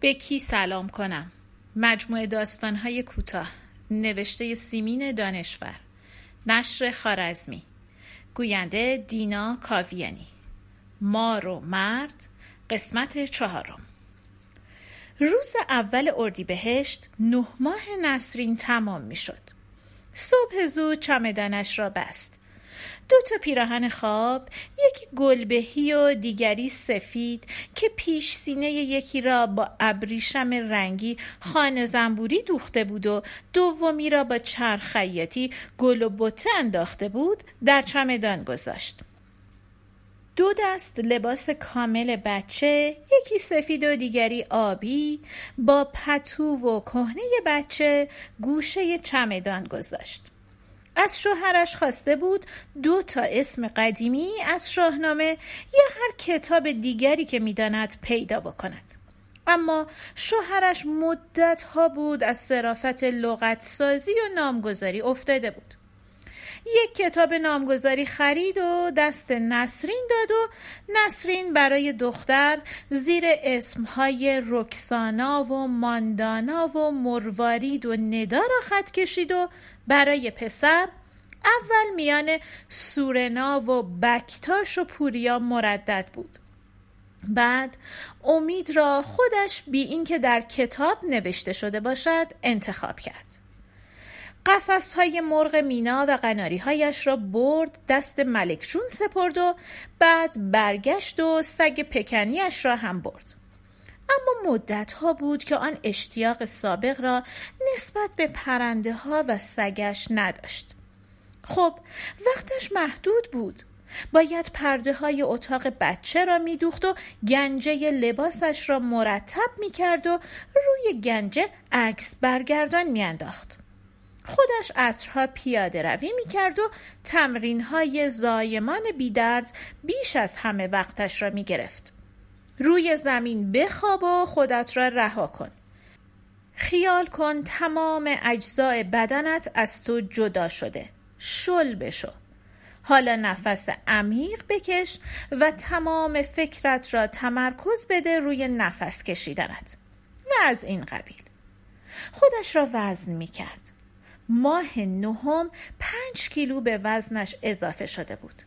به کی سلام کنم؟ مجموعه داستانهای کوتاه. نوشته سیمین دانشور. نشر خارزمی. گوینده دینا کاویانی. مار و مرد. قسمت چهارم. روز اول اردیبهشت نه ماه نسرین تمام می شد صبح زود چمدانش را بست. دو تا پیراهن خواب یکی گلبهی و دیگری سفید که پیش سینه یکی را با ابریشم رنگی خانه زنبوری دوخته بود و دومی را با چرخ خیاطی گل و بطه انداخته بود در چمدان گذاشت. دو دست لباس کامل بچه یکی سفید و دیگری آبی با پتو و کهنه بچه گوشه چمدان گذاشت. از شوهرش خواسته بود دو تا اسم قدیمی از شاهنامه یا هر کتاب دیگری که می‌داند پیدا بکند. اما شوهرش مدت ها بود از صرافت لغت سازی و نامگذاری افتاده بود. یک کتاب نامگذاری خرید و دست نسرین داد و نسرین برای دختر زیر اسمهای رکسانا و ماندانا و مروارید و ندا را خط کشید و برای پسر اول میان سورنا و بکتاش و پوریا مردد بود. بعد امید را خودش بی اینکه در کتاب نوشته شده باشد انتخاب کرد. قفس های مرغ مینا و قناری هایش را برد دست ملک جون سپرد و بعد برگشت و سگ پکنیش را هم برد. اما مدت ها بود که آن اشتیاق سابق را نسبت به پرنده ها و سگش نداشت خب وقتش محدود بود باید پرده های اتاق بچه را میدوخت و گنجه لباسش را مرتب می کرد و روی گنجه عکس برگردان میانداخت. خودش اصرها پیاده روی می کرد و تمرین های زایمان بیدرد بیش از همه وقتش را می گرفت. روی زمین بخواب و خودت را رها کن. خیال کن تمام اجزای بدنت از تو جدا شده. شل بشو. حالا نفس عمیق بکش و تمام فکرت را تمرکز بده روی نفس کشیدنت و از این قبیل خودش را وزن می کرد ماه نهم پنج کیلو به وزنش اضافه شده بود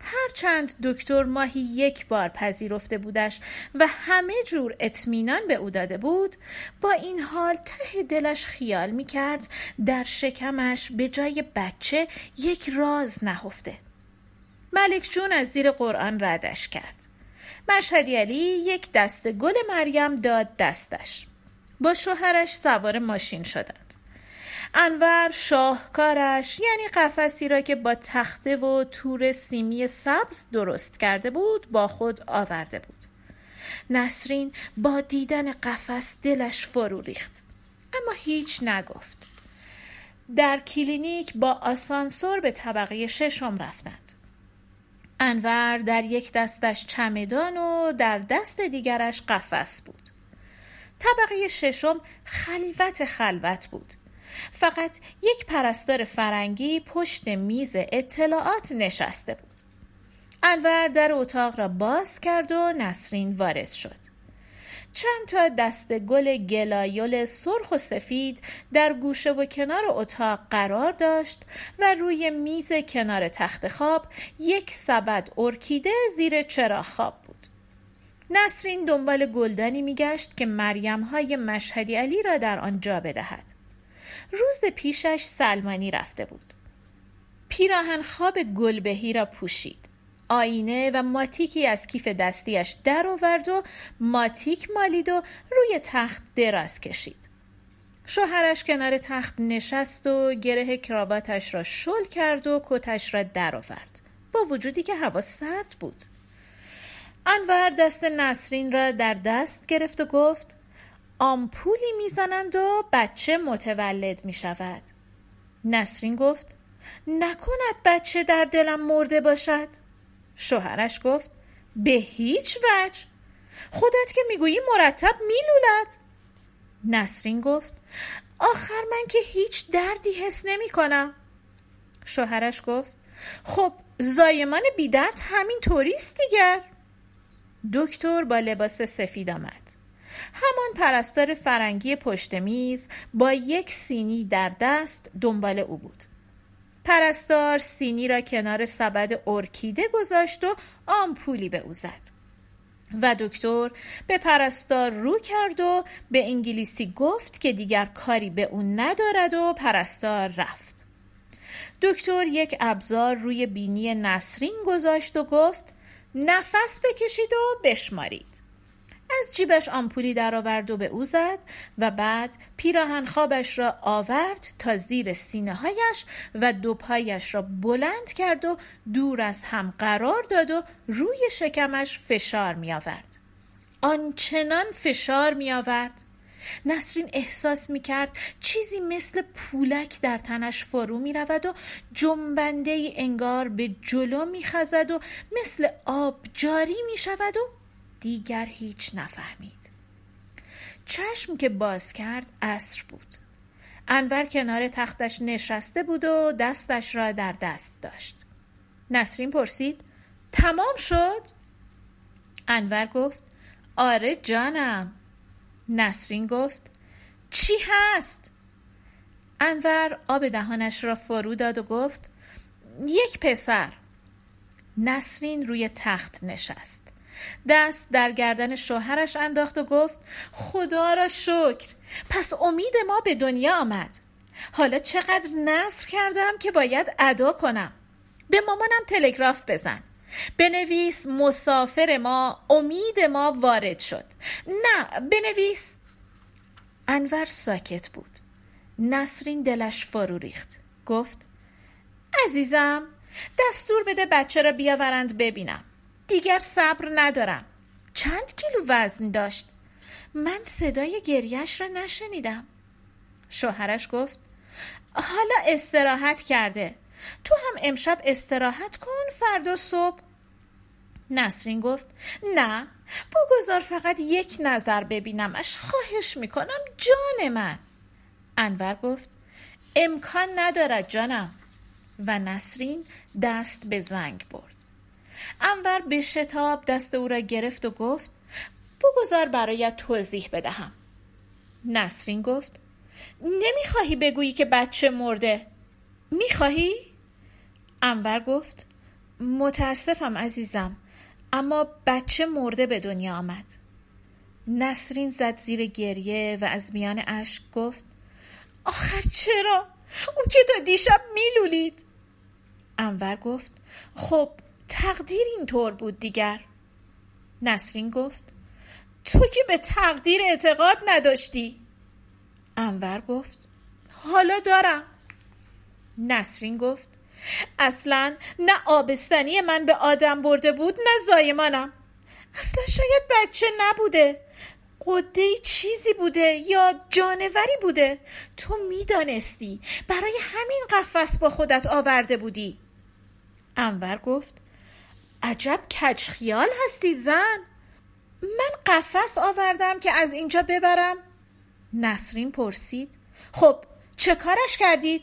هرچند دکتر ماهی یک بار پذیرفته بودش و همه جور اطمینان به او داده بود با این حال ته دلش خیال می کرد در شکمش به جای بچه یک راز نهفته. ملک جون از زیر قرآن ردش کرد. مشهدی علی یک دست گل مریم داد دستش. با شوهرش سوار ماشین شدند. انور شاهکارش یعنی قفسی را که با تخته و تور سیمی سبز درست کرده بود با خود آورده بود. نسرین با دیدن قفس دلش فرو ریخت. اما هیچ نگفت. در کلینیک با آسانسور به طبقه ششم رفتند. انور در یک دستش چمدان و در دست دیگرش قفس بود. طبقه ششم خلوت خلوت بود. فقط یک پرستار فرنگی پشت میز اطلاعات نشسته بود انور در اتاق را باز کرد و نسرین وارد شد چند تا دست گل گلایول سرخ و سفید در گوشه و کنار اتاق قرار داشت و روی میز کنار تخت خواب یک سبد ارکیده زیر چراغ خواب بود. نسرین دنبال گلدانی میگشت که مریم های مشهدی علی را در آن جا بدهد. روز پیشش سلمانی رفته بود. پیراهن خواب گلبهی را پوشید. آینه و ماتیکی از کیف دستیش در آورد و ماتیک مالید و روی تخت دراز کشید. شوهرش کنار تخت نشست و گره کراواتش را شل کرد و کتش را درآورد با وجودی که هوا سرد بود. انور دست نسرین را در دست گرفت و گفت آمپولی می‌زنند و بچه متولد می شود نسرین گفت نکند بچه در دلم مرده باشد. شوهرش گفت به هیچ وجه. خودت که می‌گویی مرتب میلولد. نسرین گفت آخر من که هیچ دردی حس نمی کنم شوهرش گفت خب زایمان بیدرد همین طوریست دیگر. دکتر با لباس سفید آمد. همان پرستار فرنگی پشت میز با یک سینی در دست دنبال او بود. پرستار سینی را کنار سبد ارکیده گذاشت و آمپولی به او زد. و دکتر به پرستار رو کرد و به انگلیسی گفت که دیگر کاری به او ندارد و پرستار رفت. دکتر یک ابزار روی بینی نسرین گذاشت و گفت نفس بکشید و بشمارید. از جیبش آمپولی درآورد و به او زد و بعد پیراهن خوابش را آورد تا زیر سینه هایش و دو پایش را بلند کرد و دور از هم قرار داد و روی شکمش فشار می آورد. آنچنان فشار می آورد نسرین احساس می کرد چیزی مثل پولک در تنش فرو می رود و جنبنده ای انگار به جلو می خزد و مثل آب جاری می شود و دیگر هیچ نفهمید. چشم که باز کرد عصر بود. انور کنار تختش نشسته بود و دستش را در دست داشت. نسرین پرسید تمام شد؟ انور گفت آره جانم. نسرین گفت چی هست؟ انور آب دهانش را فرو داد و گفت یک پسر. نسرین روی تخت نشست. دست در گردن شوهرش انداخت و گفت خدا را شکر پس امید ما به دنیا آمد. حالا چقدر نصر کردم که باید ادا کنم. به مامانم تلگراف بزن. بنویس مسافر ما امید ما وارد شد. نه بنویس. انور ساکت بود. نسرین دلش فرو ریخت. گفت عزیزم دستور بده بچه را بیاورند ببینم. دیگر صبر ندارم. چند کیلو وزن داشت؟ من صدای گریش را نشنیدم. شوهرش گفت حالا استراحت کرده. تو هم امشب استراحت کن فردا صبح. نسرین گفت نه بگذار فقط یک نظر ببینمش. خواهش می‌کنم جان من. انور گفت امکان ندارد جانم. و نسرین دست به زنگ برد. انور به شتاب دست او را گرفت و گفت بگذار برایت توضیح بدهم نسرین گفت نمی‌خواهی بگویی که بچه مرده می‌خواهی؟ انور گفت متاسفم عزیزم اما بچه مرده به دنیا آمد نسرین زد زیر گریه و از میان اشک گفت آخر چرا؟ او که تا دیشب میلولید انور گفت خب تقدیر اینطور بود دیگر؟ نسرین گفت تو که به تقدیر اعتقاد نداشتی. انور گفت حالا دارم. نسرین گفت اصلا نه آبستنی من به آدم برده بود نه زایمانم. اصلا شاید بچه نبوده. قده چیزی بوده یا جانوری بوده. تو می‌دانستی برای همین قفس با خودت آورده بودی. انور گفت عجب کچ خیال هستی زن. من قفس آوردم که از اینجا ببرم. نسرین پرسید. خب چه کارش کردید؟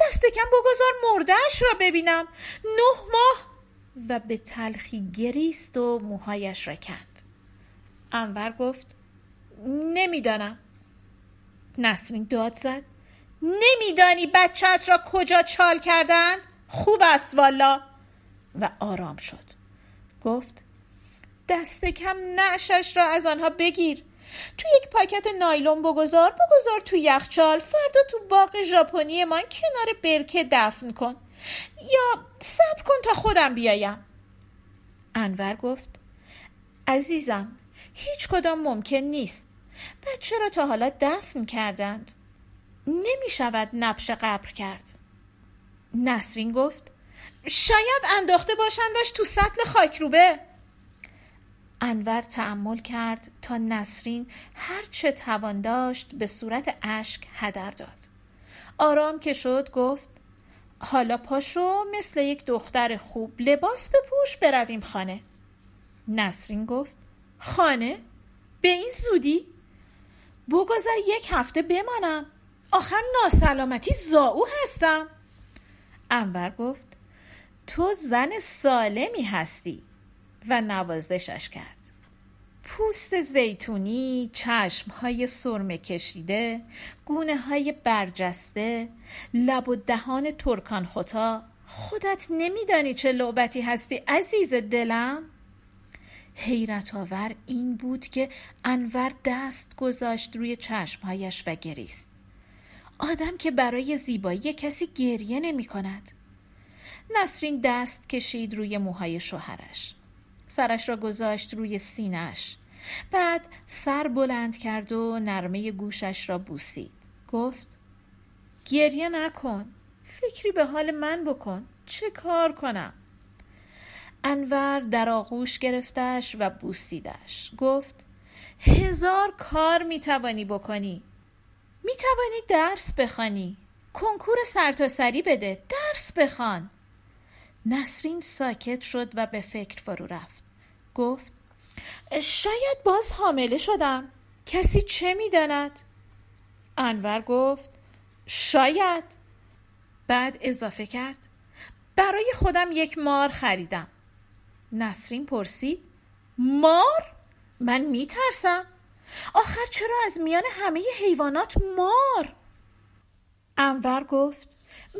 دست کم بگذار مردهش را ببینم. نه ماه. و به تلخی گریست و موهایش را کند. انور گفت نمی‌دانم. نسرین داد زد. نمیدانی بچت را کجا چال کردند؟ خوب است والا. و آرام شد. گفت دست کم نعشش را از آنها بگیر. تو یک پاکت نایلون بگذار بگذار تو یخچال فردا تو باغ ژاپنی من کنار برکه دفن کن. یا صبر کن تا خودم بیایم. انور گفت عزیزم هیچ کدام ممکن نیست. بچه را تا حالا دفن کردند. نمی شود نبش قبر کرد. نسرین گفت شاید انداخته باشندش تو سطل خاکروبه. انور تعمل کرد تا نسرین هر چه توان داشت به صورت اشک هدر داد. آرام که شد گفت حالا پاشو مثل یک دختر خوب لباس بپوش برویم خانه. نسرین گفت خانه؟ به این زودی؟ بگذار یک هفته بمانم. آخر ناسلامتی زاو هستم. انور گفت تو زن سالمی هستی و نوازشش کرد. پوست زیتونی، چشمهای سرمه کشیده، گونه های برجسته، لب و دهان ترکان خطا. خودت نمیدانی چه لعبتی هستی عزیز دلم؟ حیرت آور این بود که انور دست گذاشت روی چشمهایش و گریست. آدم که برای زیبایی کسی گریه نمی کند نسرین دست کشید روی موهای شوهرش. سرش را گذاشت روی سینش بعد سر بلند کرد و نرمه گوشش را بوسید. گفت گریه نکن. فکری به حال من بکن. چه کار کنم؟ انور در آغوش گرفتش و بوسیدش. گفت هزار کار می‌توانی بکنی. می‌توانی درس بخوانی. کنکور سرتاسری بده. درس بخوان. نسرین ساکت شد و به فکر فرو رفت. گفت شاید باز حامله شدم. کسی چه می‌داند؟ انور گفت شاید. بعد اضافه کرد برای خودم یک مار خریدم. نسرین پرسید مار؟ من میترسم. آخر چرا از میان همه حیوانات مار؟ انور گفت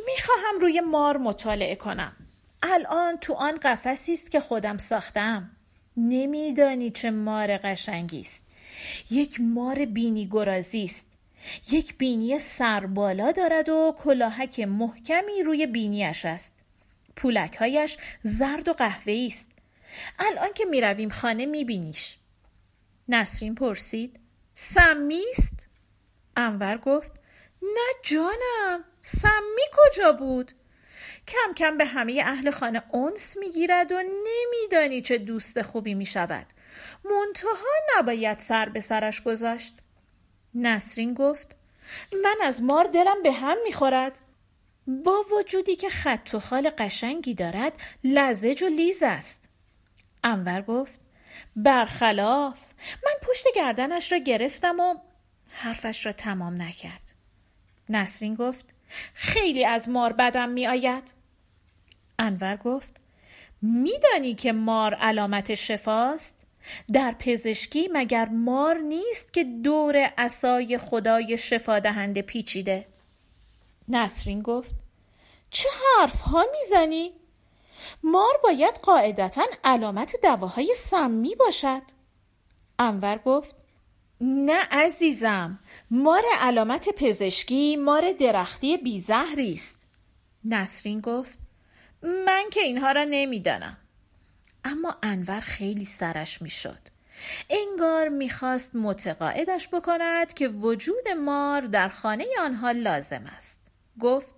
می‌خواهم روی مار مطالعه کنم. الان تو آن قفسی است که خودم ساختم. نمیدانی چه مار قشنگی است. یک مار بینی گرازی است. یک بینی سربالا دارد و کلاهک محکمی روی بینیش است. پولکهایش زرد و قهوه‌ای است. الان که می‌رویم خانه میبینیش. نسرین پرسید سمی است؟ انور گفت نه جانم سمی کجا بود؟ کم کم به همه اهل خانه اونس می‌گیرد و نمیدانی چه دوست خوبی می‌شود. منتها نباید سر به سرش گذاشت. نسرین گفت من از مار دلم به هم می‌خورد. با وجودی که خط و خال قشنگی دارد لزج و لیز است. انور گفت برخلاف من پشت گردنش را گرفتم و حرفش را تمام نکرد. نسرین گفت خیلی از مار بدم می آید انور گفت میدانی که مار علامت شفاست؟ در پزشکی مگر مار نیست که دور عصای خدای شفا دهنده پیچیده؟ نسرین گفت چه حرف ها می‌زنی؟ مار باید قاعدتا علامت دواهای سمی باشد. انور گفت نه عزیزم. مار علامت پزشکی مار درختی بیزهری است. نسرین گفت من که اینها را نمی‌دانم. اما انور خیلی سرش می‌شد. انگار می‌خواست متقاعدش بکند که وجود مار در خانه آنها لازم است. گفت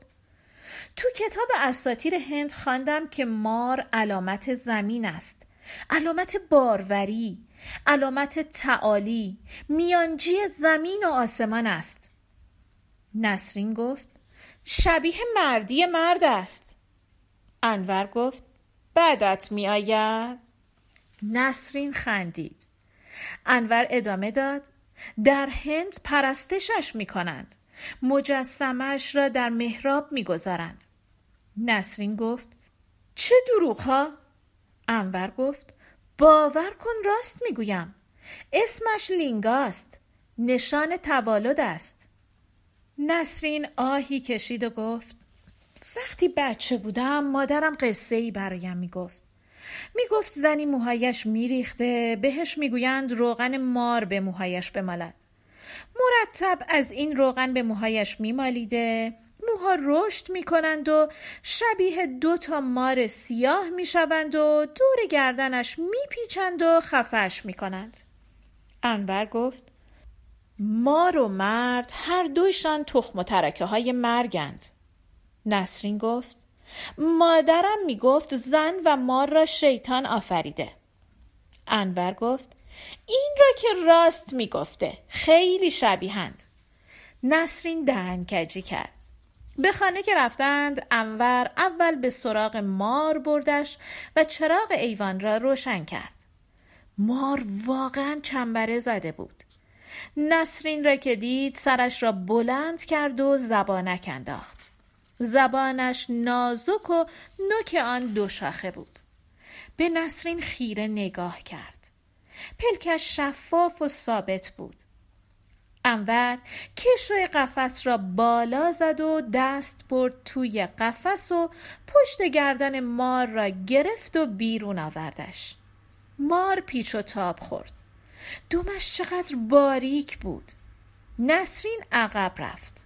تو کتاب اساتیر هند خواندم که مار علامت زمین است علامت باروری علامت تعالی میانجی زمین و آسمان است. نسرین گفت شبیه مردی مرد است. انور گفت بعدت می آید نسرین خندید. انور ادامه داد در هند پرستشش می کنند مجسمش را در محراب می‌گذارند. نسرین گفت چه دروغ ها؟ انور گفت باور کن راست می‌گویم. اسمش لینگاست. نشان توالد است. نسرین آهی کشید و گفت وقتی بچه بودم مادرم قصه ای برایم می‌گفت. می‌گفت زنی موهایش میریخته بهش می‌گویند روغن مار به موهایش بمالد. مرتب از این روغن به موهایش میمالیده. موها رشد می‌کنند و شبیه دو تا مار سیاه می‌شوند و دور گردنش میپیچند و خفش می‌کنند. انور گفت مار و مرد هر دویشان تخم و ترکه های مرگند. نسرین گفت مادرم می‌گفت زن و مار را شیطان آفریده. انور گفت این را که راست می‌گفته خیلی شبیهند نسرین دهن کجی کرد. به خانه که رفتند انور اول به سراغ مار بردش و چراغ ایوان را روشن کرد. مار واقعا چنبره زده بود. نسرین را که دید سرش را بلند کرد و زبانک انداخت. زبانش نازک و نوک آن دو شاخه بود. به نسرین خیره نگاه کرد. پلکش شفاف و ثابت بود. انور کشوی قفس را بالا زد و دست برد توی قفس و پشت گردن مار را گرفت و بیرون آوردش. مار پیچ و تاب خورد. دومش چقدر باریک بود. نسرین عقب رفت.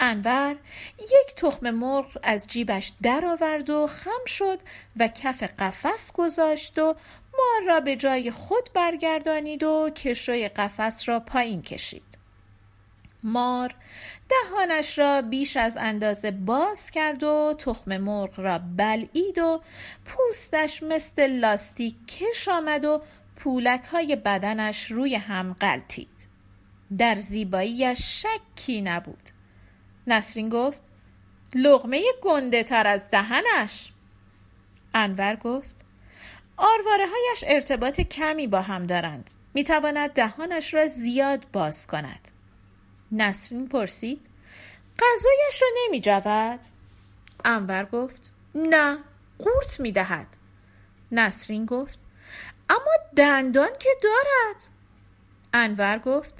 انور یک تخم مرغ از جیبش درآورد و خم شد و کف قفس گذاشت و مار را به جای خود برگردانید و کشوی قفس را پایین کشید. مار. دهانش را بیش از اندازه باز کرد و تخم مرغ را بلعید و پوستش مثل لاستیک کش آمد و پولک های بدنش روی هم قلتید در زیباییش شکی نبود. نسرین گفت لغمه گنده تر از دهنش. انور گفت آرواره هایش ارتباط کمی با هم دارند. می تواند دهانش را زیاد باز کند. نسرین پرسید غذایش را نمی جود؟ انور گفت نه قورت می دهد. نسرین گفت اما دندان که دارد. انور گفت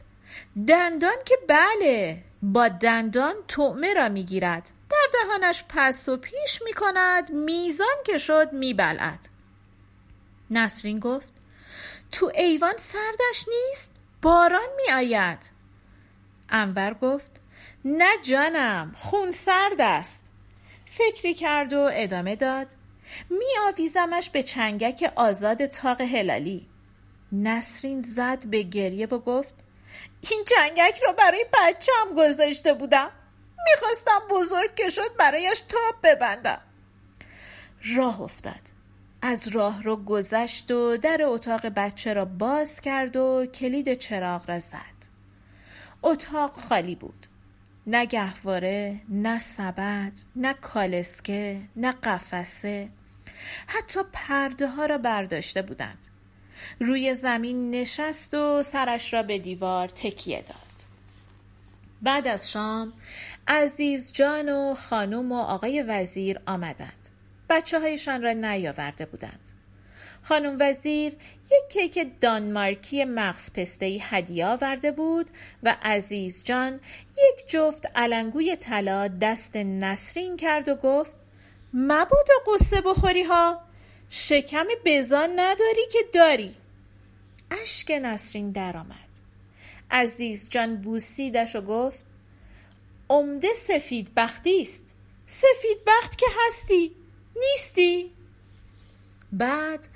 دندان که بله با دندان طعمه را می‌گیرد در دهانش پس و پیش می کند میزان که شد میبلعد نسرین گفت تو ایوان سردش نیست باران می آید. انور گفت نه جانم خون سرد است. فکری کرد و ادامه داد می آویزمش به چنگک آزاد تاق هلالی. نسرین زد به گریه و گفت این چنگک را برای بچم گذاشته بودم. می‌خواستم بزرگ که شد برایش تاپ ببندم. راه افتاد. از راه رو گذشت و در اتاق بچه را باز کرد و کلید چراغ را زد. اتاق خالی بود. نه گهواره نه سبد نه کالسکه نه قفسه. حتی پرده ها را برداشته بودند. روی زمین نشست و سرش را به دیوار تکیه داد. بعد از شام عزیز جان و خانم و آقای وزیر آمدند. بچه هایشان را نیاورده بودند. خانم وزیر یک کیک دانمارکی مغز پستهی هدیه آورده بود و عزیز جان یک جفت علنگوی طلا دست نسرین کرد و گفت مبادا قصه بخوری ها شکم بزان نداری که داری. اشک نسرین درآمد. عزیز جان بوسیدش و گفت عمده سفید بختی است. سفید بخت که هستی نیستی؟ بعد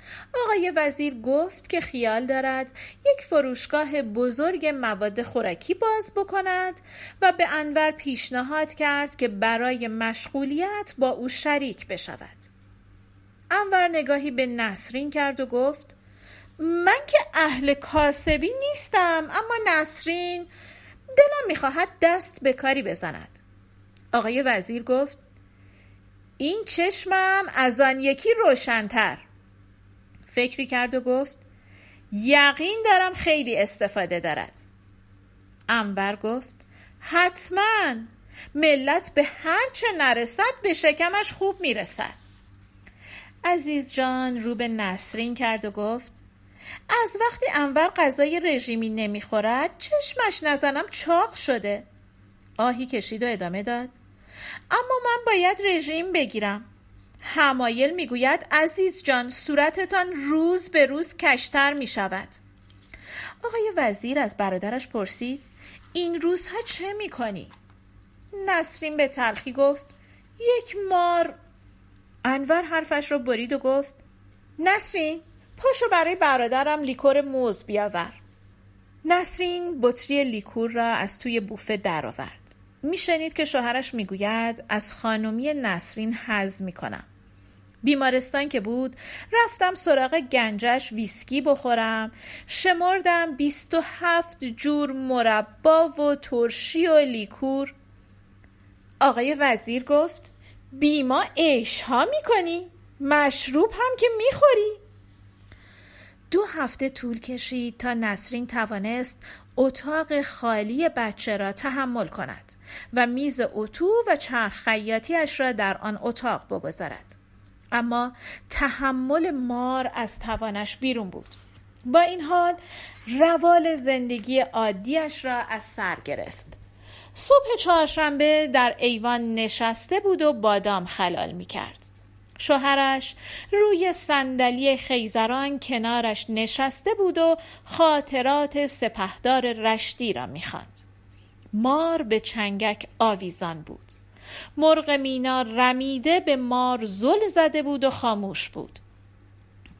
آقای وزیر گفت که خیال دارد یک فروشگاه بزرگ مواد خوراکی باز بکند و به انور پیشنهاد کرد که برای مشغولیت با او شریک بشود. انور نگاهی به نسرین کرد و گفت من که اهل کاسبی نیستم اما نسرین دلم می‌خواهد دست به کاری بزند. آقای وزیر گفت این چشمم از آن یکی روشنتر. فکری کرد و گفت یقین دارم خیلی استفاده دارد. انبر گفت حتما ملت به هر چه نرسد به شکمش خوب می‌رسد. عزیز جان رو به نسرین کرد و گفت از وقتی انور غذای رژیمی نمی‌خورد چشمش نزنم چاق شده. آهی کشید و ادامه داد اما من باید رژیم بگیرم. همایل می‌گوید عزیز جان صورتتان روز به روز کشتر می شود آقای وزیر از برادرش پرسید این روزها چه می کنی؟ نسرین به تلخی گفت یک مار. انور حرفش را برید و گفت نسرین پاشو برای برادرم لیکور موز بیاور. نسرین بطری لیکور را از توی بوفه درآورد. میشنید که شوهرش می‌گوید از خانمی نسرین حز می‌کنم بیمارستان که بود رفتم سراغ گنجش ویسکی بخورم شمردم بیست و هفت جور مربا و ترشی و لیکور آقای وزیر گفت بیما عیش ها می‌کنی؟ مشروب هم که می‌خوری؟ دو هفته طول کشید تا نسرین توانست اتاق خالی بچه را تحمل کند و میز اتو و چرخ خیاطیش را در آن اتاق بگذارد اما تحمل مار از توانش بیرون بود با این حال روال زندگی عادیش را از سر گرفت صبح چهارشنبه در ایوان نشسته بود و بادام خلال می کرد. شوهرش روی صندلی خیزران کنارش نشسته بود و خاطرات سپهدار رشتی را می‌خواند. مار به چنگک آویزان بود. مرغ مینا رمیده به مار زل زده بود و خاموش بود.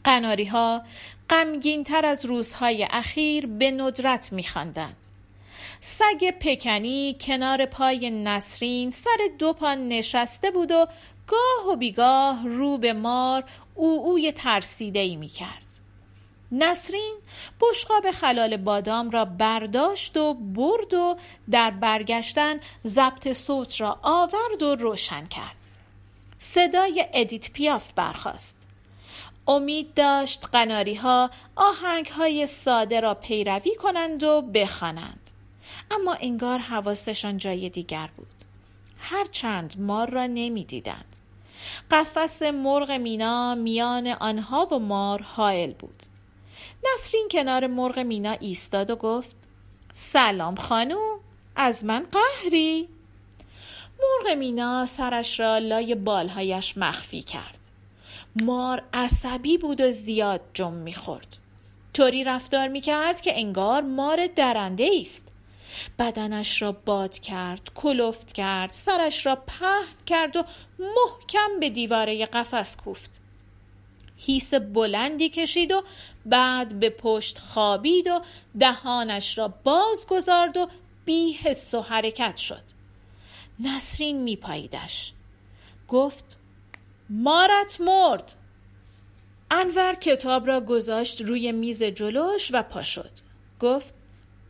قناری ها غمگین تر از روزهای اخیر به ندرت میخواندند. سگ پکنی کنار پای نسرین سر دو پا نشسته بود و گاه و بیگاه رو به مار او اوی ترسیده ای می کرد. نسرین بشقاب خلال بادام را برداشت و برد و در برگشتن ضبط صوت را آورد و روشن کرد. صدای ادیت پیاف برخاست. امید داشت قناری ها آهنگ های ساده را پیروی کنند و بخوانند. اما انگار حواسشان جای دیگر بود. هرچند مار را نمی‌دیدند. قفس مرغ مینا میان آنها و مار حائل بود نسرین کنار مرغ مینا ایستاد و گفت سلام خانوم از من قهری؟ مرغ مینا سرش را لای بالهایش مخفی کرد. مار عصبی بود و زیاد جم می‌خورد. طوری رفتار می‌کرد که انگار مار درنده است بدنش را باد کرد کلفت کرد سرش را پهن کرد و محکم به دیواره قفس کوفت. هیس بلندی کشید و بعد به پشت خوابید و دهانش را باز گذارد و بی حس و حرکت شد. نسرین میپاییدش. گفت مارت مرد. انور کتاب را گذاشت روی میز جلوش و پا شد. گفت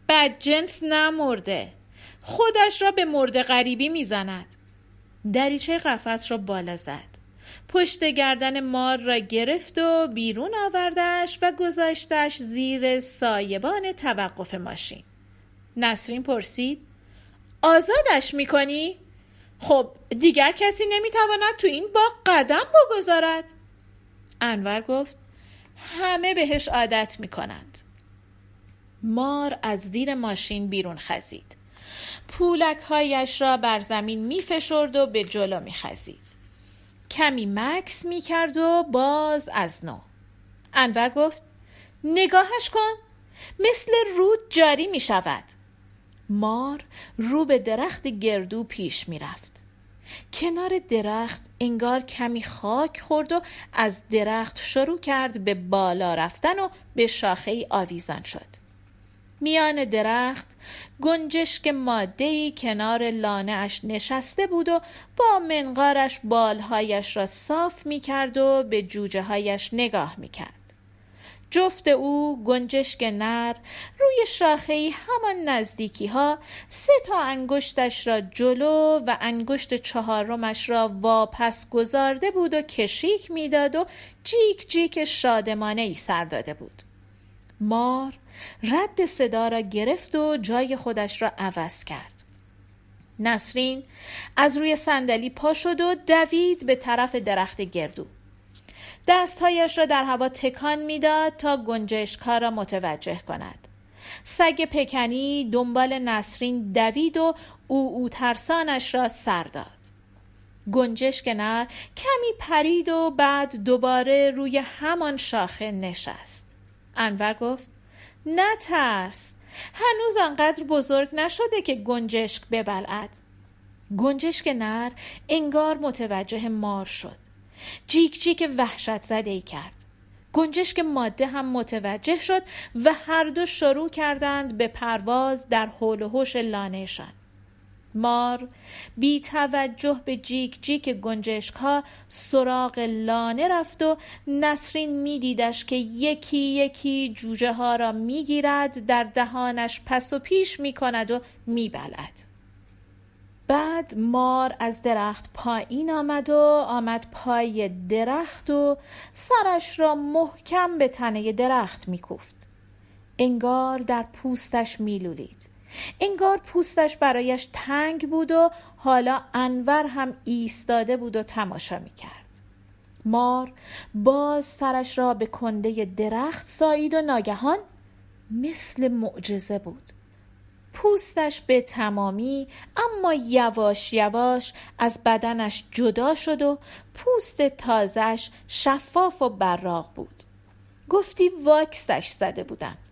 بدجنس نمرده. خودش را به مرد غریبی می‌زند. دریچه قفس را بالا زد. پشت گردن مار را گرفت و بیرون آوردش و گذاشتش زیر سایبان توقف ماشین نسرین پرسید آزادش می‌کنی؟ خب دیگر کسی نمی‌تواند تو این باغ قدم بگذارد انور گفت همه بهش عادت می‌کنند مار از زیر ماشین بیرون خزید پولک هایش را بر زمین می فشرد و به جلو می خزید. کمی مکس می کرد و باز از نو. انور گفت نگاهش کن مثل رود جاری می شود مار رو به درخت گردو پیش می رفت کنار درخت انگار کمی خاک خورد و از درخت شروع کرد به بالا رفتن و به شاخه آویزان شد. میان درخت گنجشک مادهی کنار لانه اش نشسته بود و با منقارش بالهایش را صاف می کرد و به جوجه هایش نگاه می کرد. جفت او گنجشک نر روی شاخه همان نزدیکی ها سه تا انگشتش را جلو و انگشت چهارمش را واپس گذارده بود و کشیک می‌داد و جیک جیک شادمانه ای سر داده بود. مار رد صدا را گرفت و جای خودش را عوض کرد. نسرین از روی صندلی پا شد و دوید به طرف درخت گردو. دستهایش را در هوا تکان می‌داد تا گنجشکها را متوجه کند. سگ پکنی دنبال نسرین دوید و او او ترسانش را سر داد. گنجشک نر کمی پرید و بعد دوباره روی همان شاخه نشست. انور گفت نترس. هنوز آنقدر بزرگ نشده که گنجشک ببلعد. گنجشک نر انگار متوجه مار شد. جیک جیک وحشت زده ای کرد. گنجشک ماده هم متوجه شد و هر دو شروع کردند به پرواز در حول و حوش لانهشان. مار بی توجه به جیک جیک گنجشک ها سراغ لانه رفت و نسرین میدیدش که یکی یکی جوجه ها را می‌گیرد در دهانش پس و پیش می کند و میبلد بعد مار از درخت پایین آمد و آمد پای درخت و سرش را محکم به تنه درخت میکوفت. انگار در پوستش میلولید. انگار پوستش برایش تنگ بود و حالا انور هم ایستاده بود و تماشا می کرد. مار باز سرش را به کنده درخت سایید و ناگهان مثل معجزه بود. پوستش به تمامی اما یواش یواش از بدنش جدا شد و پوست تازش شفاف و براق بود. گفتی واکسش زده بودند.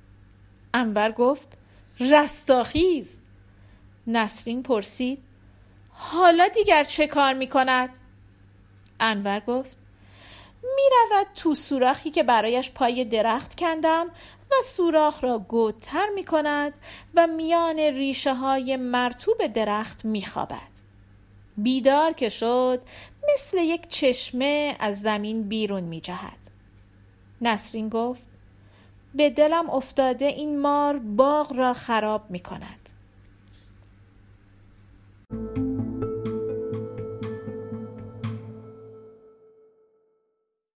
انور گفت رستاخیز نسرین پرسید حالا دیگر چه کار می کند؟ انور گفت می رود تو سوراخی که برایش پای درخت کندم و سوراخ را گودتر می کند و میان ریشه های مرتوب درخت می خوابد. بیدار که شد مثل یک چشمه از زمین بیرون می جهد. نسرین گفت به دلم افتاده این مار باغ را خراب می کند.